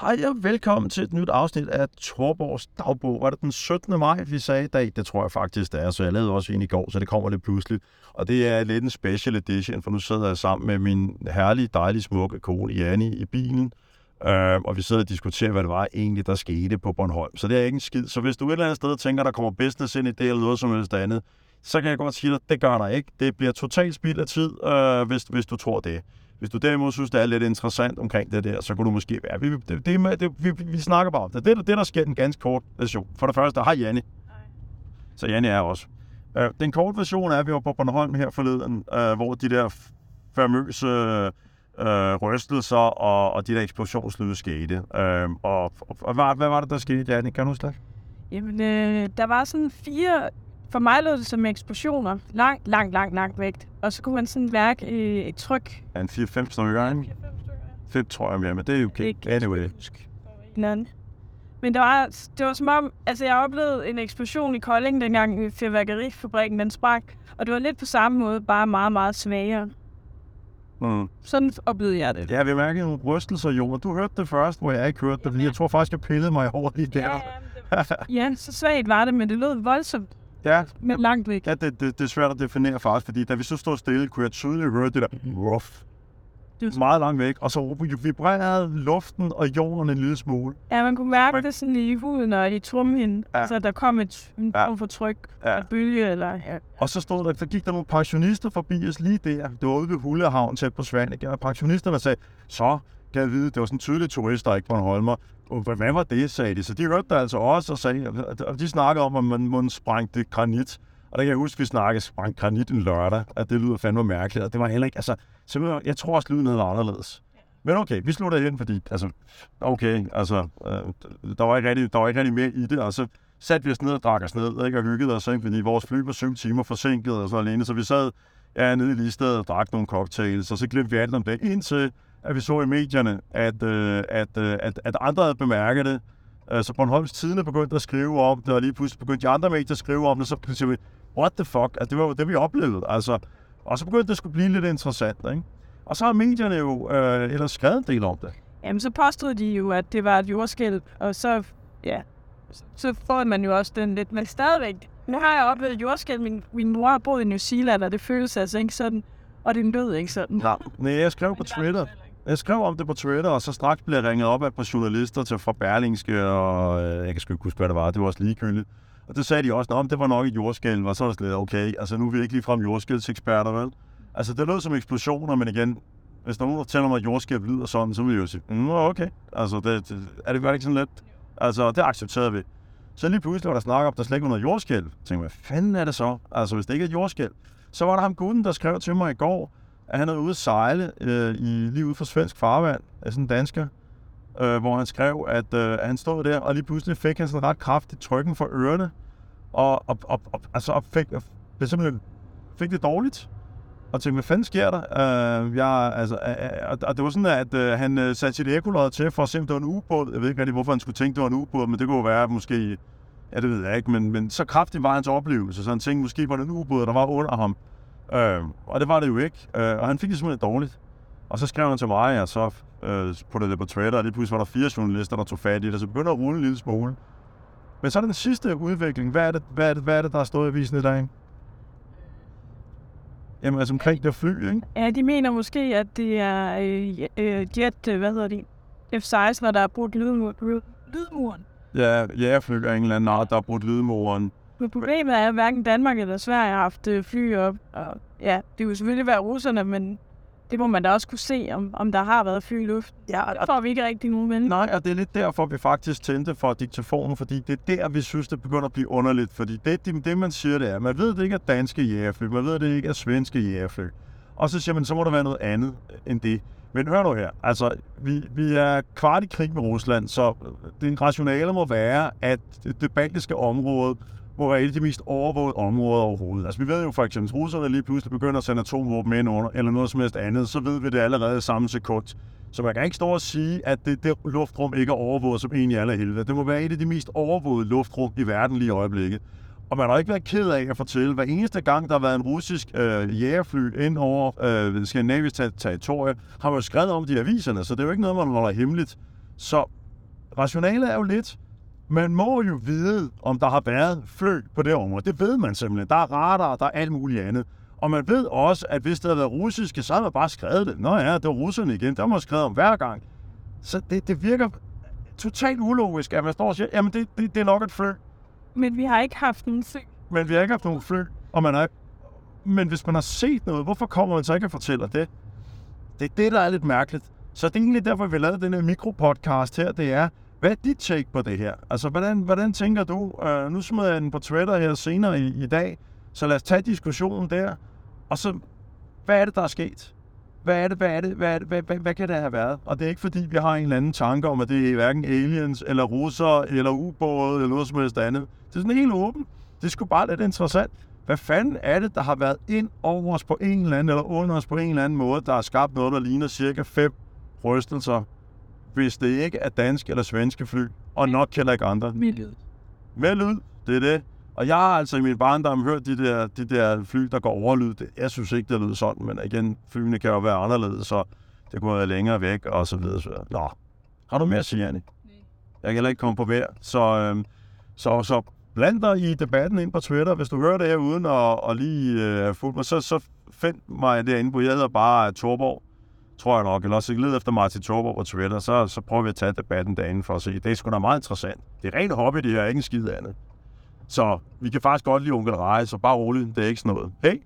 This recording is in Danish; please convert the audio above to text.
Hej og velkommen til et nyt afsnit af Torborgs dagbog. Var det den 17. maj, vi sagde i dag? Det tror jeg faktisk, det er, så jeg lavede også en i går, så det kommer lidt pludseligt. Og det er lidt en special edition, for nu sidder jeg sammen med min herlige, dejlige, smukke kone Janni i bilen. Øh, og vi sidder og diskuterer, hvad det var egentlig, der skete på Bornholm. Så det er ikke en skid. Så hvis du et eller andet sted tænker, der kommer business ind i det eller noget som helst andet, så kan jeg godt sige dig, det gør der ikke. Det bliver totalt spild af tid, øh, hvis, hvis du tror det. Hvis du derimod synes, det er lidt interessant omkring det der, så kunne du måske være. Vi, det, det, det, vi, vi snakker bare om det. Det, det der sker en ganske kort version. For det første, hej Janne. Så Janne er også. Øh, den korte version er, at vi var på Bornholm her forleden, øh, hvor de der famøse øh, rystelser og, og de der eksplosionslyde skete. Øh, og, og, og hvad, hvad var det, der skete, Janne? Kan du huske det? Jamen, øh, der var sådan fire... For mig lød det som eksplosioner. Langt, langt, langt, langt væk. Og så kunne man sådan mærke øh, et tryk. Ja, en 4-5 stykker, ikke? 5 tror jeg mere, men det er jo okay. Ikke- Anyway. Hinanden. Men det var, det var som om, altså jeg oplevede en eksplosion i Kolding, dengang fyrværkerifabrikken den sprak. Og det var lidt på samme måde, bare meget, meget svagere. Mm. Sådan oplevede jeg det. Ja, vi mærkede nogle rystelser, jo, og du hørte det først, hvor jeg ikke hørte det, fordi jeg tror faktisk, jeg pillede mig over lige der. Ja, så svagt var det, men det lød voldsomt Ja, men langt væk. ja det, det, det er svært at definere faktisk, fordi da vi så stod stille, kunne jeg tydeligt høre det der ruff. Det var- Meget langt væk, og så vibrerede luften og jorden en lille smule. Ja, man kunne mærke det sådan i huden og i trumhinden. Ja. Altså, der kom et en Ja. form for tryk, Ja. et bølge, eller... Ja. Og så stod der, der gik der nogle pensionister forbi os lige der. Det var ude ved Hullehavn tæt på Svanike. Og pensionisterne sagde, så kan jeg vide, det var sådan en tydelig turist, der ikke var holmer. Og hvad, hvad var det, sagde de. Så de hørte der altså også og sagde, og de snakkede om, at man, måtte sprængte granit. Og der kan jeg huske, at vi snakkede sprængt granit en lørdag, at det lyder fandme mærkeligt. Og det var heller ikke, altså, så jeg tror også, lyden havde været anderledes. Men okay, vi slutter ind, fordi, altså, okay, altså, øh, der, var ikke rigtig, der var ikke rigtig mere i det, og så satte vi os ned og drak os ned, ikke, og hyggede os, ikke, fordi vores fly var syv timer forsinket og så alene, så vi sad ja, nede i Listed og drak nogle cocktails, og så glemte vi alt om det, indtil at vi så i medierne, at, øh, at, øh, at, at andre havde bemærket det, Øh, så Bornholms Tidene begyndte at skrive om det, og lige pludselig begyndte de andre medier at skrive om det, så pludselig vi, what the fuck, altså, det var jo det, vi oplevede, altså, og så begyndte det skulle blive lidt interessant, ikke? Og så har medierne jo øh, ellers skrevet en del om det. Jamen, så påstod de jo, at det var et jordskælv, og så, ja, så- får man jo også den lidt, men stadigvæk. Nu har jeg oplevet et jordskælv, min, min mor har boet i New Zealand, og det føles altså ikke sådan, og det lød ikke sådan. Nej. Nej, jeg skrev på Twitter. Jeg skrev om det på Twitter, og så straks blev jeg ringet op af et par journalister til fra Berlingske, og øh, jeg kan sgu ikke huske, hvad det var. Det var også ligegyldigt. Og det sagde de også, om det var nok et jordskælv, og så var det slet okay. Altså, nu er vi ikke ligefrem jordskælvseksperter, vel? Altså, det lød som eksplosioner, men igen, hvis der er nogen, der fortæller mig, at jordskælv lyder sådan, så vil jeg jo sige, mm, okay. Altså, det, det, er det godt ikke sådan lidt? Altså, det accepterede vi. Så lige pludselig var der snak om, der slet ikke var noget jordskælv. Jeg tænkte, hvad fanden er det så? Altså, hvis det ikke er et jordskælv. Så var der ham gutten, der skrev til mig i går, at han er ude at sejle øh, i, lige ude for svensk farvand, af sådan en dansker, øh, hvor han skrev, at, øh, at han stod der, og lige pludselig fik han sådan ret kraftigt trykken for ørerne, og, og, og, og altså, og fik, og fik, simpelthen fik det dårligt. Og tænkte, hvad fanden sker der? Øh, jeg, altså, øh, øh og- det var sådan, at øh, han øh, satte sit ekolod til for at se, om det var en ubåd. Jeg ved ikke rigtig, hvorfor han skulle tænke, det var en ubåd, men det kunne være måske, ja, det ved jeg ikke, men, men så kraftig var hans oplevelse, så han tænkte, måske var det en ubåd, der var under ham. Øh, og det var det jo ikke, øh, og han fik det simpelthen dårligt. Og så skrev han til mig, og så øh, puttede det på Twitter, og lige pludselig var der fire journalister, der tog fat i det, så begyndte at rulle en lille smule. Men så er den sidste udvikling. Hvad er det, hvad er det, hvad er det der er stået i avisen i dag? Jamen altså omkring det fly, ikke? Ja, de mener måske, at det er øh, øh, jet, øh, hvad hedder det, F-16, der er brugt lydmur, lydmuren. Ja, jægerfly af en eller anden art, der har brudt lydmuren. Men problemet er, at hverken Danmark eller Sverige har haft øh, fly op. Og, ja, det kunne selvfølgelig være russerne, men det må man da også kunne se, om, om der har været fly i luften. Ja, Det får vi ikke rigtig nogen vel. Nej, og det er lidt derfor, vi faktisk tændte for diktafonen, fordi det er der, vi synes, det begynder at blive underligt. Fordi det, det, det man siger, det er, man ved, det ikke er danske jægerfly, man ved, det ikke er svenske jægerfly. Og så siger man, så må der være noget andet end det. Men hør nu her, altså, vi, vi er kvart i krig med Rusland, så det rationale må være, at det baltiske område må være et af de mest overvågede områder overhovedet. Altså, vi ved jo for eksempel, at russerne lige pludselig begynder at sende atomvåben ind under, eller noget som helst andet, så ved vi det allerede samme sekund. Så man kan ikke stå og sige, at det, det luftrum ikke er overvåget som en i alle helvede. Det må være et af de mest overvågede luftrum i verden lige i øjeblikket. Og man har ikke været ked af at fortælle, hver eneste gang, der har været en russisk øh, jægerfly ind over øh, skandinavisk territorie, har man jo skrevet om det i aviserne, så det er jo ikke noget, man holder hemmeligt. Så rationalet er jo lidt, man må jo vide, om der har været fly på det område. Det ved man simpelthen. Der er radar, der er alt muligt andet. Og man ved også, at hvis det havde været russiske, så havde man bare skrevet det. Nå ja, det var russerne igen. Har man skrevet om hver gang. Så det, det virker totalt ulogisk, at man står og siger, jamen det, det, det er nok et fly. Men vi har ikke haft en fly. Men vi har ikke haft nogen fly. Og man er... Men hvis man har set noget, hvorfor kommer man så ikke og fortæller det? Det er det, der er lidt mærkeligt. Så det er egentlig derfor, vi lavede den her mikropodcast her. Det er, hvad er dit take på det her? Altså, hvordan, hvordan tænker du? Uh, nu smider jeg den på Twitter her senere i, i dag, så lad os tage diskussionen der. Og så, hvad er det, der er sket? Hvad er det, hvad er det, hvad, er det, hvad, hvad, hvad kan det have været? Og det er ikke fordi, vi har en eller anden tanke om, at det er hverken aliens, eller russere, eller ubåde, eller noget som helst andet. Det er sådan helt åbent. Det skulle bare lidt interessant. Hvad fanden er det, der har været ind over os på en eller anden, eller under os på en eller anden måde, der har skabt noget, der ligner cirka fem rystelser, hvis det ikke er danske eller svenske fly, og nok heller ikke andre. Med lyd, det er det. Og jeg har altså i min barndom hørt de der, de der fly, der går overlyd. Jeg synes ikke, det lyder sådan, men igen, flyene kan jo være anderledes, så det kunne være længere væk, og så videre. Så. videre. Nå, har du mere at sige, Annie? Jeg kan heller ikke komme på mere. Så, øhm, så, så bland dig i debatten ind på Twitter. Hvis du hører det her uden at, at lige øh, fulgt mig, så, så find mig derinde på, jeg hedder bare Torborg, tror jeg nok, eller også led efter Martin Torborg på Twitter, så, så prøver vi at tage debatten derinde for at se. Det er sgu da meget interessant. Det er rent hobby, det her, ikke en skid andet. Så vi kan faktisk godt lide onkel Reje, så bare roligt, det er ikke sådan noget. Hey!